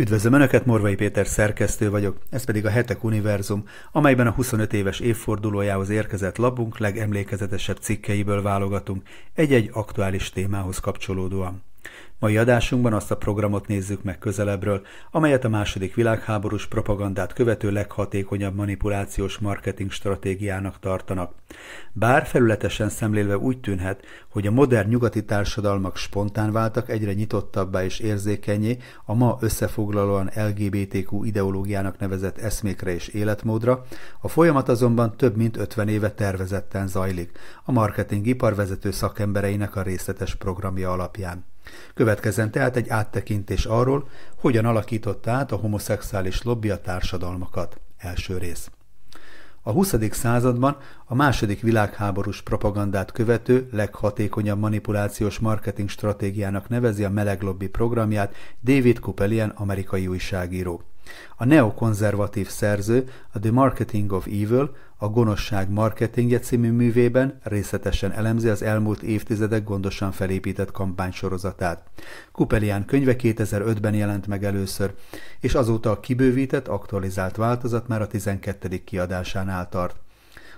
Üdvözlöm Önöket, Morvai Péter szerkesztő vagyok, ez pedig a Hetek Univerzum, amelyben a 25 éves évfordulójához érkezett labunk legemlékezetesebb cikkeiből válogatunk egy-egy aktuális témához kapcsolódóan. Mai adásunkban azt a programot nézzük meg közelebbről, amelyet a második világháborús propagandát követő leghatékonyabb manipulációs marketing stratégiának tartanak. Bár felületesen szemlélve úgy tűnhet, hogy a modern nyugati társadalmak spontán váltak egyre nyitottabbá és érzékenyé a ma összefoglalóan LGBTQ ideológiának nevezett eszmékre és életmódra, a folyamat azonban több mint 50 éve tervezetten zajlik, a marketing iparvezető szakembereinek a részletes programja alapján. Következzen tehát egy áttekintés arról, hogyan alakította át a homoszexuális lobby a társadalmakat. Első rész. A 20. században a második világháborús propagandát követő leghatékonyabb manipulációs marketing stratégiának nevezi a meleg lobby programját David Kupelian amerikai újságíró. A neokonzervatív szerző a The Marketing of Evil, a Gonoszság marketingje című művében részletesen elemzi az elmúlt évtizedek gondosan felépített kampánysorozatát. Kupelián könyve 2005-ben jelent meg először, és azóta a kibővített, aktualizált változat már a 12. kiadásánál tart.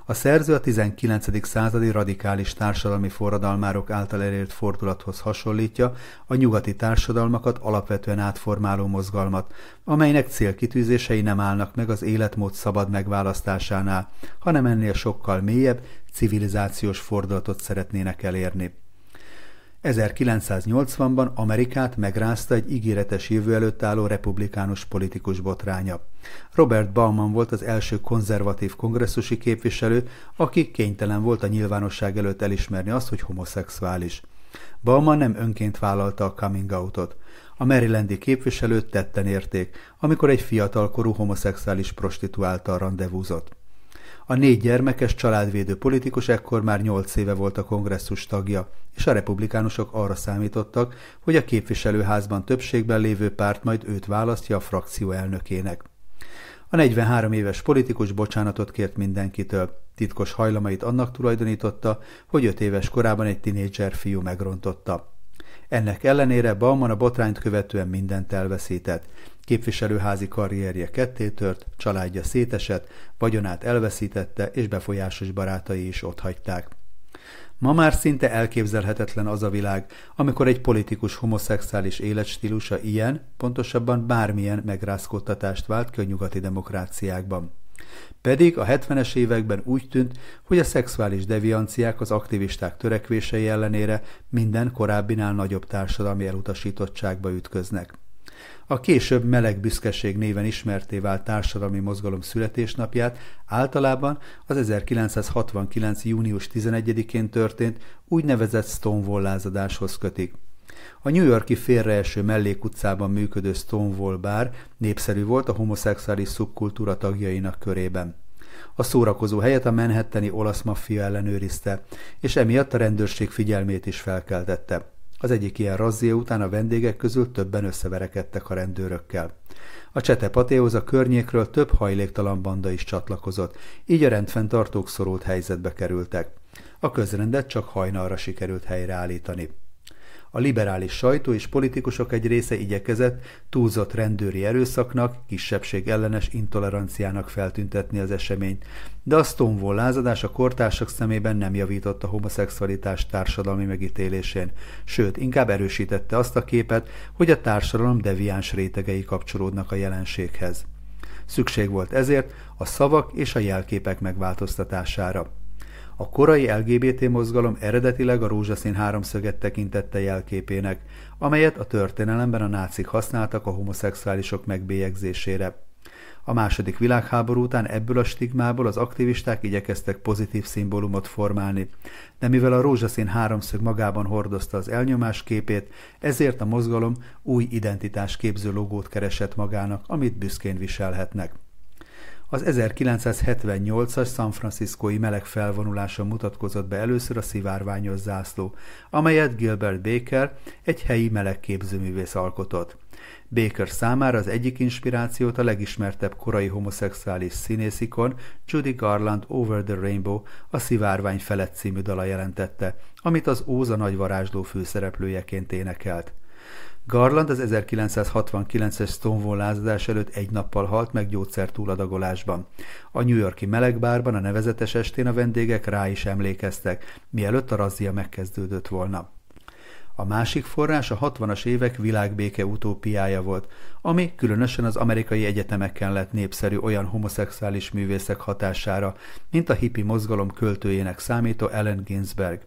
A szerző a 19. századi radikális társadalmi forradalmárok által elért fordulathoz hasonlítja a nyugati társadalmakat alapvetően átformáló mozgalmat, amelynek célkitűzései nem állnak meg az életmód szabad megválasztásánál, hanem ennél sokkal mélyebb, civilizációs fordulatot szeretnének elérni. 1980-ban Amerikát megrázta egy ígéretes jövő előtt álló republikánus politikus botránya. Robert Bauman volt az első konzervatív kongresszusi képviselő, aki kénytelen volt a nyilvánosság előtt elismerni azt, hogy homoszexuális. Bauman nem önként vállalta a coming outot. A Marylandi képviselőt tetten érték, amikor egy fiatalkorú homoszexuális prostituáltal rendezvúzott. A négy gyermekes családvédő politikus ekkor már nyolc éve volt a kongresszus tagja, és a republikánusok arra számítottak, hogy a képviselőházban többségben lévő párt majd őt választja a frakció elnökének. A 43 éves politikus bocsánatot kért mindenkitől, titkos hajlamait annak tulajdonította, hogy öt éves korában egy tinédzser fiú megrontotta. Ennek ellenére Bauman a botrányt követően mindent elveszített. Képviselőházi karrierje kettétört, családja szétesett, vagyonát elveszítette, és befolyásos barátai is otthagyták. Ma már szinte elképzelhetetlen az a világ, amikor egy politikus homoszexuális életstílusa ilyen, pontosabban bármilyen megrázkódtatást vált ki nyugati demokráciákban. Pedig a 70-es években úgy tűnt, hogy a szexuális devianciák az aktivisták törekvései ellenére minden korábbinál nagyobb társadalmi elutasítottságba ütköznek. A később meleg büszkeség néven ismerté vált társadalmi mozgalom születésnapját általában az 1969. június 11-én történt úgynevezett Stonewall lázadáshoz kötik. A New Yorki félreeső mellékutcában működő Stonewall bár népszerű volt a homoszexuális szubkultúra tagjainak körében. A szórakozó helyet a Manhattani olasz maffia ellenőrizte, és emiatt a rendőrség figyelmét is felkeltette. Az egyik ilyen razzia után a vendégek közül többen összeverekedtek a rendőrökkel. A csetepatéhoz a környékről több hajléktalan banda is csatlakozott, így a rendfenntartók szorult helyzetbe kerültek. A közrendet csak hajnalra sikerült helyreállítani. A liberális sajtó és politikusok egy része igyekezett túlzott rendőri erőszaknak, kisebbség ellenes intoleranciának feltüntetni az eseményt, de a Stonewall lázadás a kortársak szemében nem javított a homoszexualitás társadalmi megítélésén, sőt, inkább erősítette azt a képet, hogy a társadalom deviáns rétegei kapcsolódnak a jelenséghez. Szükség volt ezért a szavak és a jelképek megváltoztatására. A korai LGBT mozgalom eredetileg a rózsaszín háromszöget tekintette jelképének, amelyet a történelemben a nácik használtak a homoszexuálisok megbélyegzésére. A második világháború után ebből a stigmából az aktivisták igyekeztek pozitív szimbólumot formálni, de mivel a rózsaszín háromszög magában hordozta az elnyomás képét, ezért a mozgalom új identitás képző logót keresett magának, amit büszkén viselhetnek. Az 1978-as San Franciscoi meleg felvonuláson mutatkozott be először a szivárványos zászló, amelyet Gilbert Baker, egy helyi melegképzőművész alkotott. Baker számára az egyik inspirációt a legismertebb korai homoszexuális színészikon Judy Garland Over the Rainbow a Szivárvány felett című dala jelentette, amit az Óza nagy varázsló főszereplőjeként énekelt. Garland az 1969-es Stonewall lázadás előtt egy nappal halt meg gyógyszer túladagolásban. A New Yorki melegbárban a nevezetes estén a vendégek rá is emlékeztek, mielőtt a razzia megkezdődött volna. A másik forrás a 60-as évek világbéke utópiája volt, ami különösen az amerikai egyetemeken lett népszerű olyan homoszexuális művészek hatására, mint a hippi mozgalom költőjének számító Ellen Ginsberg.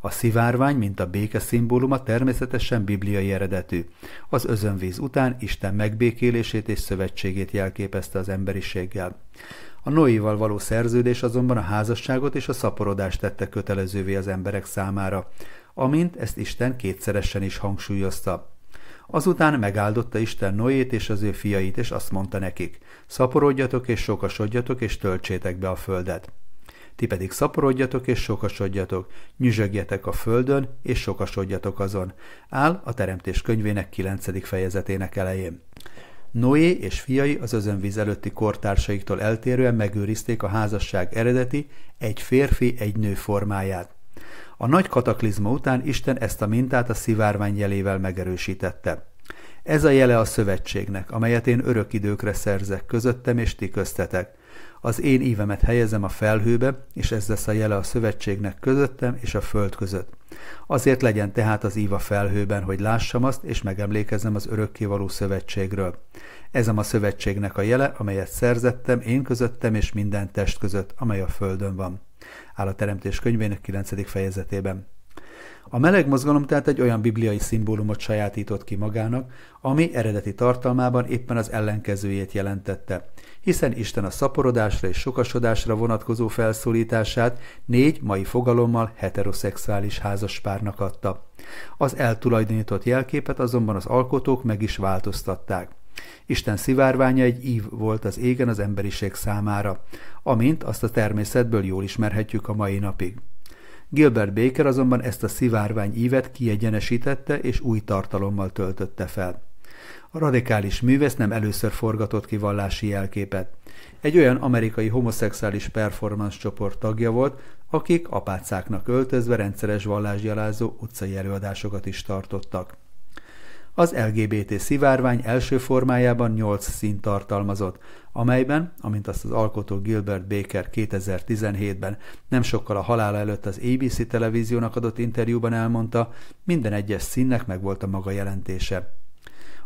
A szivárvány, mint a béke szimbóluma természetesen bibliai eredetű. Az özönvíz után Isten megbékélését és szövetségét jelképezte az emberiséggel. A Noéval való szerződés azonban a házasságot és a szaporodást tette kötelezővé az emberek számára amint ezt Isten kétszeresen is hangsúlyozta. Azután megáldotta Isten Noét és az ő fiait, és azt mondta nekik, szaporodjatok és sokasodjatok, és töltsétek be a földet. Ti pedig szaporodjatok és sokasodjatok, nyüzsögjetek a földön, és sokasodjatok azon. Áll a Teremtés könyvének 9. fejezetének elején. Noé és fiai az özönvíz előtti kortársaiktól eltérően megőrizték a házasság eredeti, egy férfi, egy nő formáját. A nagy kataklizma után Isten ezt a mintát a szivárvány jelével megerősítette. Ez a jele a szövetségnek, amelyet én örök időkre szerzek közöttem és ti köztetek. Az én ívemet helyezem a felhőbe, és ez lesz a jele a szövetségnek közöttem és a föld között. Azért legyen tehát az ív a felhőben, hogy lássam azt, és megemlékezem az örökkévaló szövetségről. Ez a szövetségnek a jele, amelyet szerzettem én közöttem és minden test között, amely a földön van áll a Teremtés könyvének 9. fejezetében. A meleg mozgalom tehát egy olyan bibliai szimbólumot sajátított ki magának, ami eredeti tartalmában éppen az ellenkezőjét jelentette, hiszen Isten a szaporodásra és sokasodásra vonatkozó felszólítását négy mai fogalommal heteroszexuális házaspárnak adta. Az eltulajdonított jelképet azonban az alkotók meg is változtatták. Isten szivárványa egy ív volt az égen az emberiség számára, amint azt a természetből jól ismerhetjük a mai napig. Gilbert Baker azonban ezt a szivárvány ívet kiegyenesítette és új tartalommal töltötte fel. A radikális művész nem először forgatott ki vallási jelképet. Egy olyan amerikai homoszexuális performance csoport tagja volt, akik apácáknak öltözve rendszeres vallásgyalázó utcai előadásokat is tartottak. Az LGBT szivárvány első formájában 8 színt tartalmazott, amelyben, amint azt az alkotó Gilbert Baker 2017-ben nem sokkal a halála előtt az ABC televíziónak adott interjúban elmondta, minden egyes színnek megvolt a maga jelentése.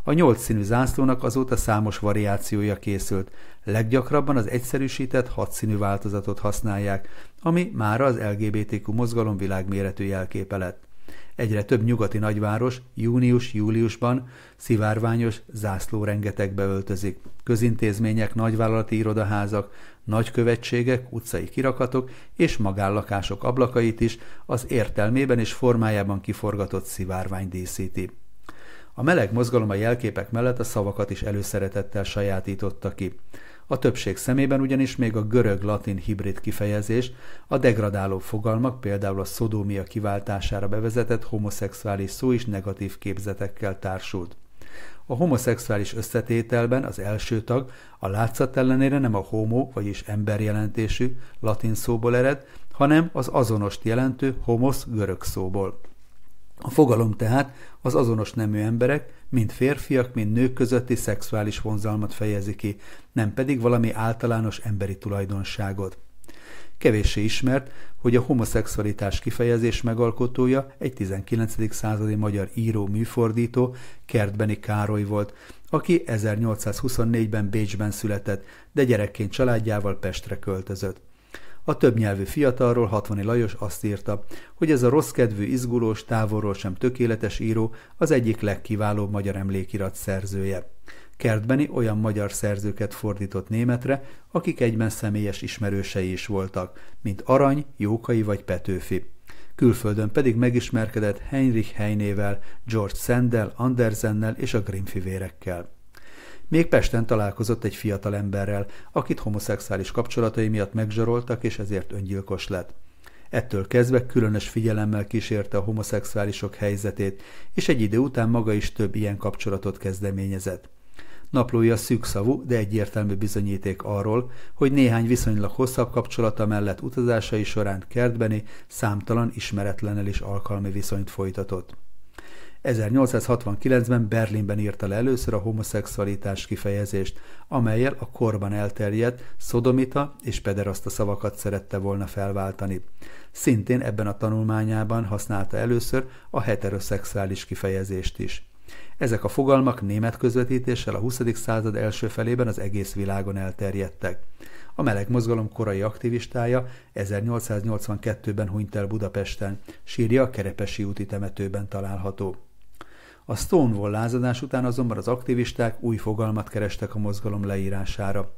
A nyolc színű zászlónak azóta számos variációja készült, leggyakrabban az egyszerűsített hat színű változatot használják, ami mára az LGBTQ mozgalom világméretű jelképe lett. Egyre több nyugati nagyváros június-júliusban szivárványos zászló rengetegbe öltözik. Közintézmények, nagyvállalati irodaházak, nagykövetségek, utcai kirakatok és magállakások ablakait is az értelmében és formájában kiforgatott szivárvány díszíti. A meleg mozgalom a jelképek mellett a szavakat is előszeretettel sajátította ki. A többség szemében ugyanis még a görög-latin hibrid kifejezés, a degradáló fogalmak, például a szodómia kiváltására bevezetett homoszexuális szó is negatív képzetekkel társult. A homoszexuális összetételben az első tag a látszat ellenére nem a homo, vagyis ember jelentésű latin szóból ered, hanem az azonost jelentő homos görög szóból. A fogalom tehát az azonos nemű emberek, mind férfiak, mind nők közötti szexuális vonzalmat fejezi ki, nem pedig valami általános emberi tulajdonságot. Kevéssé ismert, hogy a homoszexualitás kifejezés megalkotója egy 19. századi magyar író műfordító Kertbeni Károly volt, aki 1824-ben Bécsben született, de gyerekként családjával Pestre költözött. A többnyelvű fiatalról Hatvani Lajos azt írta, hogy ez a rosszkedvű, izgulós, távolról sem tökéletes író az egyik legkiválóbb magyar emlékirat szerzője. Kertbeni olyan magyar szerzőket fordított németre, akik egyben személyes ismerősei is voltak, mint Arany, Jókai vagy Petőfi. Külföldön pedig megismerkedett Heinrich Heinével, George Sandel, Andersennel és a Grimm fivérekkel. Még Pesten találkozott egy fiatal emberrel, akit homoszexuális kapcsolatai miatt megzsaroltak, és ezért öngyilkos lett. Ettől kezdve különös figyelemmel kísérte a homoszexuálisok helyzetét, és egy idő után maga is több ilyen kapcsolatot kezdeményezett. Naplója szűkszavú, de egyértelmű bizonyíték arról, hogy néhány viszonylag hosszabb kapcsolata mellett utazásai során kertbeni számtalan ismeretlenel is alkalmi viszonyt folytatott. 1869-ben Berlinben írta le először a homoszexualitás kifejezést, amelyel a korban elterjedt szodomita és pederasta szavakat szerette volna felváltani. Szintén ebben a tanulmányában használta először a heteroszexuális kifejezést is. Ezek a fogalmak német közvetítéssel a 20. század első felében az egész világon elterjedtek. A meleg mozgalom korai aktivistája 1882-ben hunyt el Budapesten, sírja a Kerepesi úti temetőben található. A Stonewall lázadás után azonban az aktivisták új fogalmat kerestek a mozgalom leírására.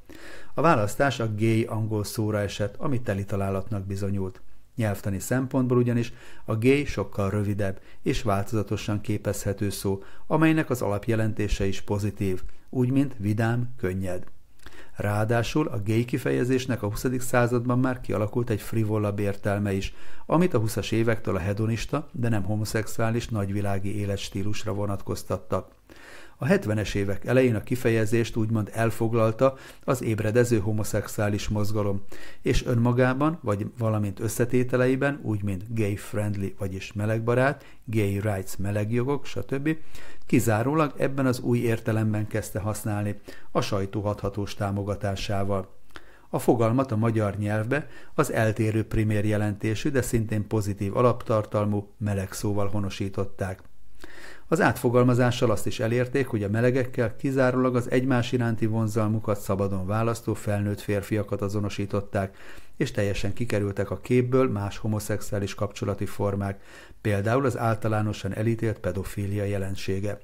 A választás a gay angol szóra esett, ami teli találatnak bizonyult. Nyelvtani szempontból ugyanis a gay sokkal rövidebb és változatosan képezhető szó, amelynek az alapjelentése is pozitív, úgy mint vidám, könnyed. Ráadásul a gay kifejezésnek a 20. században már kialakult egy frivollabb értelme is, amit a 20-as évektől a hedonista, de nem homoszexuális nagyvilági életstílusra vonatkoztattak. A 70-es évek elején a kifejezést úgymond elfoglalta az ébredező homoszexuális mozgalom, és önmagában, vagy valamint összetételeiben, úgy mint gay-friendly, vagyis melegbarát, gay rights, melegjogok, stb. kizárólag ebben az új értelemben kezdte használni, a sajtó hathatós támogatásával. A fogalmat a magyar nyelvbe az eltérő primér jelentésű, de szintén pozitív alaptartalmú meleg szóval honosították. Az átfogalmazással azt is elérték, hogy a melegekkel kizárólag az egymás iránti vonzalmukat szabadon választó felnőtt férfiakat azonosították, és teljesen kikerültek a képből más homoszexuális kapcsolati formák, például az általánosan elítélt pedofília jelensége.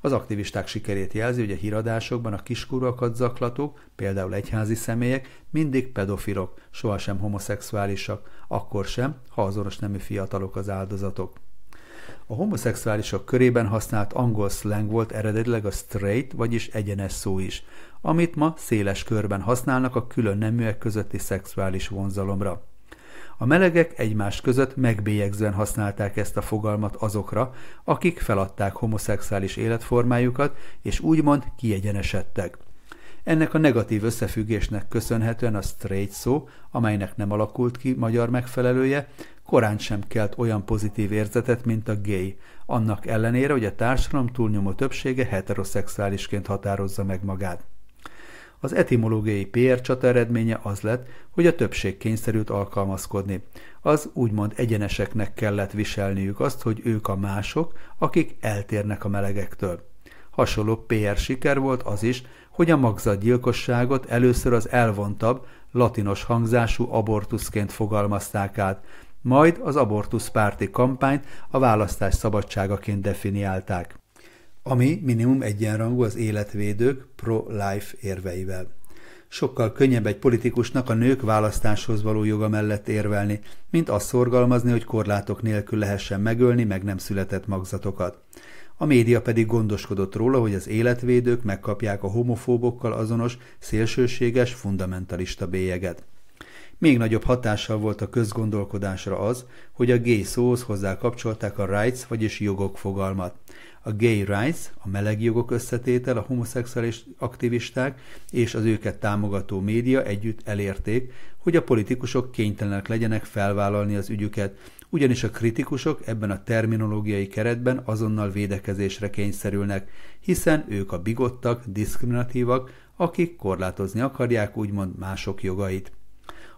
Az aktivisták sikerét jelzi, hogy a híradásokban a kiskorúakat zaklatók, például egyházi személyek, mindig pedofilok, sohasem homoszexuálisak, akkor sem, ha azonos nemű fiatalok az áldozatok. A homoszexuálisok körében használt angol slang volt eredetileg a straight, vagyis egyenes szó is, amit ma széles körben használnak a külön neműek közötti szexuális vonzalomra. A melegek egymás között megbélyegzően használták ezt a fogalmat azokra, akik feladták homoszexuális életformájukat, és úgymond kiegyenesedtek. Ennek a negatív összefüggésnek köszönhetően a straight szó, amelynek nem alakult ki magyar megfelelője, korán sem kelt olyan pozitív érzetet, mint a gay, annak ellenére, hogy a társadalom túlnyomó többsége heteroszexuálisként határozza meg magát. Az etimológiai PR csata eredménye az lett, hogy a többség kényszerült alkalmazkodni. Az úgymond egyeneseknek kellett viselniük azt, hogy ők a mások, akik eltérnek a melegektől. Hasonló PR siker volt az is, hogy a magzatgyilkosságot először az elvontabb, latinos hangzású abortuszként fogalmazták át, majd az abortusz párti kampányt a választás szabadságaként definiálták, ami minimum egyenrangú az életvédők pro-life érveivel. Sokkal könnyebb egy politikusnak a nők választáshoz való joga mellett érvelni, mint azt szorgalmazni, hogy korlátok nélkül lehessen megölni meg nem született magzatokat. A média pedig gondoskodott róla, hogy az életvédők megkapják a homofóbokkal azonos, szélsőséges, fundamentalista bélyeget. Még nagyobb hatással volt a közgondolkodásra az, hogy a gay szóhoz hozzá kapcsolták a rights, vagyis jogok fogalmat. A gay rights, a meleg jogok összetétel, a homoszexuális aktivisták és az őket támogató média együtt elérték, hogy a politikusok kénytelenek legyenek felvállalni az ügyüket, ugyanis a kritikusok ebben a terminológiai keretben azonnal védekezésre kényszerülnek, hiszen ők a bigottak, diszkriminatívak, akik korlátozni akarják úgymond mások jogait.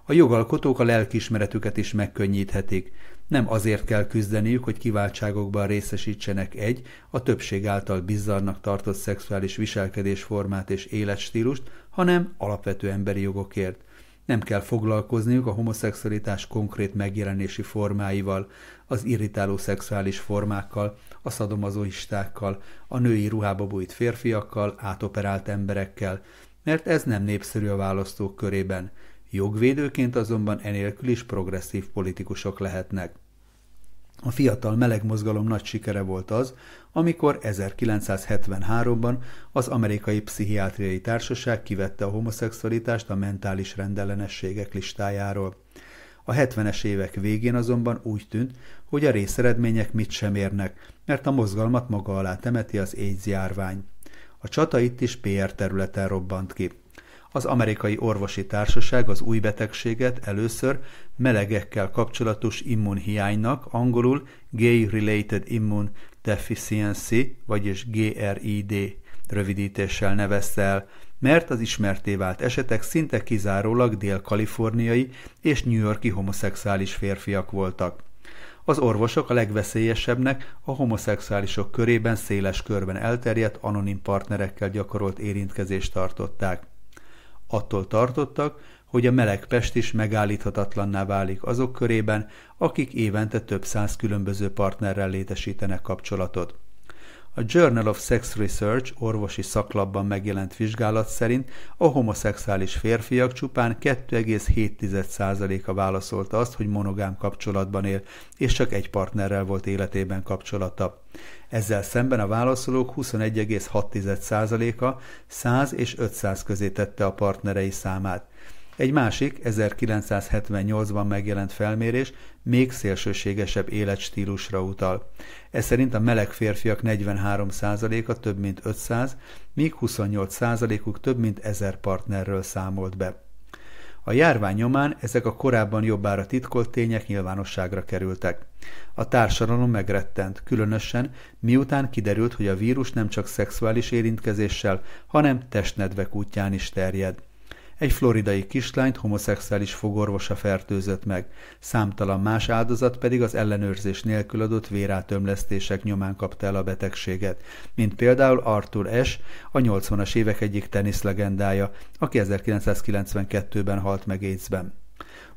A jogalkotók a lelkismeretüket is megkönnyíthetik. Nem azért kell küzdeniük, hogy kiváltságokban részesítsenek egy, a többség által bizarnak tartott szexuális viselkedésformát és életstílust, hanem alapvető emberi jogokért. Nem kell foglalkozniuk a homoszexualitás konkrét megjelenési formáival, az irritáló szexuális formákkal, a szadomazoistákkal, a női ruhába bújt férfiakkal, átoperált emberekkel, mert ez nem népszerű a választók körében. Jogvédőként azonban enélkül is progresszív politikusok lehetnek. A fiatal meleg mozgalom nagy sikere volt az, amikor 1973-ban az Amerikai Pszichiátriai Társaság kivette a homoszexualitást a mentális rendellenességek listájáról. A 70-es évek végén azonban úgy tűnt, hogy a részeredmények mit sem érnek, mert a mozgalmat maga alá temeti az AIDS járvány. A csata itt is PR területen robbant ki. Az amerikai orvosi társaság az új betegséget először melegekkel kapcsolatos immunhiánynak, angolul Gay-Related Immune Deficiency, vagyis GRID rövidítéssel nevezte el, mert az ismerté vált esetek szinte kizárólag dél-kaliforniai és New Yorki homoszexuális férfiak voltak. Az orvosok a legveszélyesebbnek a homoszexuálisok körében széles körben elterjedt anonim partnerekkel gyakorolt érintkezést tartották. Attól tartottak, hogy a meleg pest is megállíthatatlanná válik azok körében, akik évente több száz különböző partnerrel létesítenek kapcsolatot. A Journal of Sex Research orvosi szaklapban megjelent vizsgálat szerint a homoszexuális férfiak csupán 2,7%-a válaszolta azt, hogy monogám kapcsolatban él, és csak egy partnerrel volt életében kapcsolata. Ezzel szemben a válaszolók 21,6%-a 100 és 500 közé tette a partnerei számát. Egy másik, 1978-ban megjelent felmérés még szélsőségesebb életstílusra utal. Ez szerint a meleg férfiak 43%-a több mint 500, míg 28%-uk több mint 1000 partnerről számolt be. A járvány nyomán ezek a korábban jobbára titkolt tények nyilvánosságra kerültek. A társadalom megrettent, különösen miután kiderült, hogy a vírus nem csak szexuális érintkezéssel, hanem testnedvek útján is terjed. Egy floridai kislányt homoszexuális fogorvosa fertőzött meg, számtalan más áldozat pedig az ellenőrzés nélkül adott vérátömlesztések nyomán kapta el a betegséget, mint például Arthur S., a 80-as évek egyik teniszlegendája, aki 1992-ben halt meg AIDS-ben.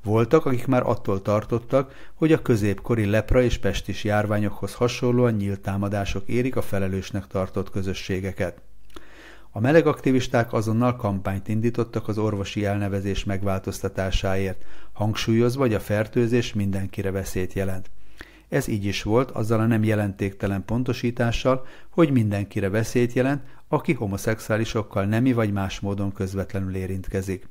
Voltak, akik már attól tartottak, hogy a középkori lepra és pestis járványokhoz hasonlóan nyílt támadások érik a felelősnek tartott közösségeket. A melegaktivisták azonnal kampányt indítottak az orvosi elnevezés megváltoztatásáért, hangsúlyozva, hogy a fertőzés mindenkire veszélyt jelent. Ez így is volt, azzal a nem jelentéktelen pontosítással, hogy mindenkire veszélyt jelent, aki homoszexuálisokkal nemi vagy más módon közvetlenül érintkezik.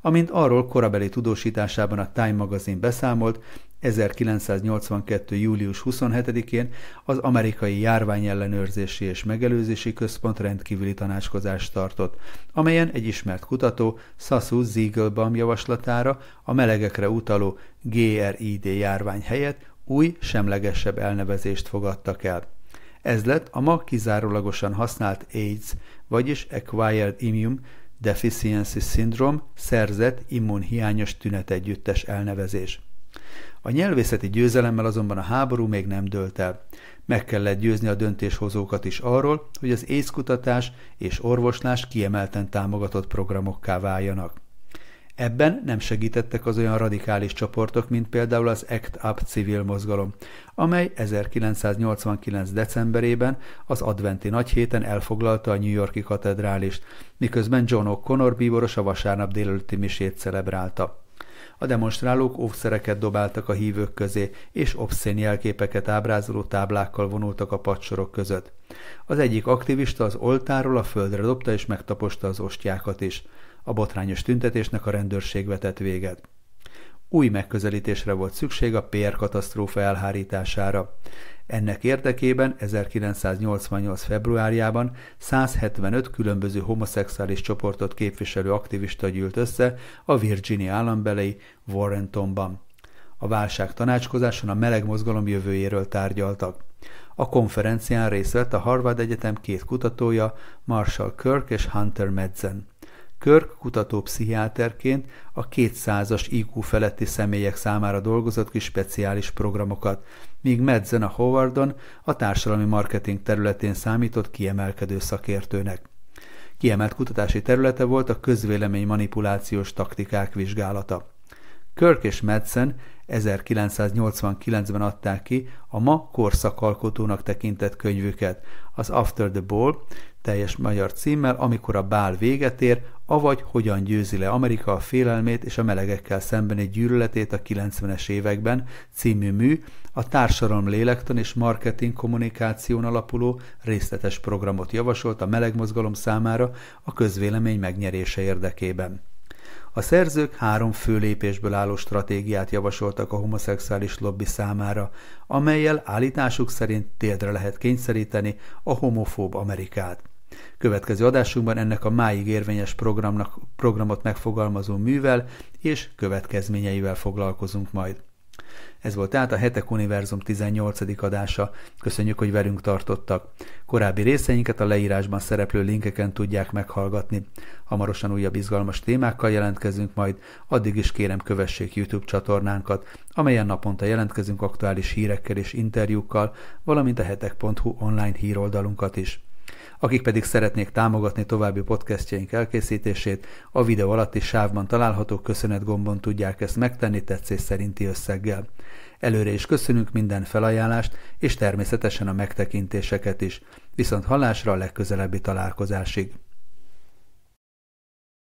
Amint arról korabeli tudósításában a Time magazin beszámolt, 1982. július 27-én az amerikai járványellenőrzési és megelőzési központ rendkívüli tanácskozást tartott, amelyen egy ismert kutató Sasu Ziegelbaum javaslatára a melegekre utaló GRID járvány helyett új, semlegesebb elnevezést fogadtak el. Ez lett a ma kizárólagosan használt AIDS, vagyis Acquired Immune Deficiency Syndrome szerzett immunhiányos tünetegyüttes elnevezés. A nyelvészeti győzelemmel azonban a háború még nem dőlt el. Meg kellett győzni a döntéshozókat is arról, hogy az észkutatás és orvoslás kiemelten támogatott programokká váljanak. Ebben nem segítettek az olyan radikális csoportok, mint például az ACT UP civil mozgalom, amely 1989. decemberében az adventi nagyhéten elfoglalta a New Yorki katedrálist, miközben John O'Connor bíboros a vasárnap délelőtti misét celebrálta. A demonstrálók óvszereket dobáltak a hívők közé, és obszén jelképeket ábrázoló táblákkal vonultak a padsorok között. Az egyik aktivista az oltáról a földre dobta és megtaposta az ostjákat is. A botrányos tüntetésnek a rendőrség vetett véget. Új megközelítésre volt szükség a PR katasztrófa elhárítására. Ennek érdekében 1988. februárjában 175 különböző homoszexuális csoportot képviselő aktivista gyűlt össze a Virginia állambelei Warrentonban. A válság tanácskozáson a meleg mozgalom jövőjéről tárgyaltak. A konferencián részt vett a Harvard Egyetem két kutatója, Marshall Kirk és Hunter Medzen. Körk kutató-pszichiáterként a 200-as IQ feletti személyek számára dolgozott ki speciális programokat, míg Medzen a Howardon a társadalmi marketing területén számított kiemelkedő szakértőnek. Kiemelt kutatási területe volt a közvélemény manipulációs taktikák vizsgálata. Kirk és Madsen 1989-ben adták ki a ma korszakalkotónak tekintett könyvüket, az After the Ball, teljes magyar címmel, amikor a bál véget ér, avagy hogyan győzi le Amerika a félelmét és a melegekkel szembeni gyűlöletét a 90-es években című mű, a társadalom lélektan és marketing kommunikáción alapuló részletes programot javasolt a melegmozgalom számára a közvélemény megnyerése érdekében. A szerzők három fő lépésből álló stratégiát javasoltak a homoszexuális lobby számára, amelyel állításuk szerint térdre lehet kényszeríteni a homofób Amerikát. Következő adásunkban ennek a máig érvényes programnak, programot megfogalmazó művel és következményeivel foglalkozunk majd. Ez volt tehát a Hetek Univerzum 18. adása. Köszönjük, hogy velünk tartottak. Korábbi részeinket a leírásban szereplő linkeken tudják meghallgatni. Hamarosan újabb izgalmas témákkal jelentkezünk majd, addig is kérem kövessék YouTube csatornánkat, amelyen naponta jelentkezünk aktuális hírekkel és interjúkkal, valamint a hetek.hu online híroldalunkat is. Akik pedig szeretnék támogatni további podcastjaink elkészítését, a videó alatti sávban található köszönet gombon tudják ezt megtenni tetszés szerinti összeggel. Előre is köszönünk minden felajánlást, és természetesen a megtekintéseket is. Viszont hallásra a legközelebbi találkozásig.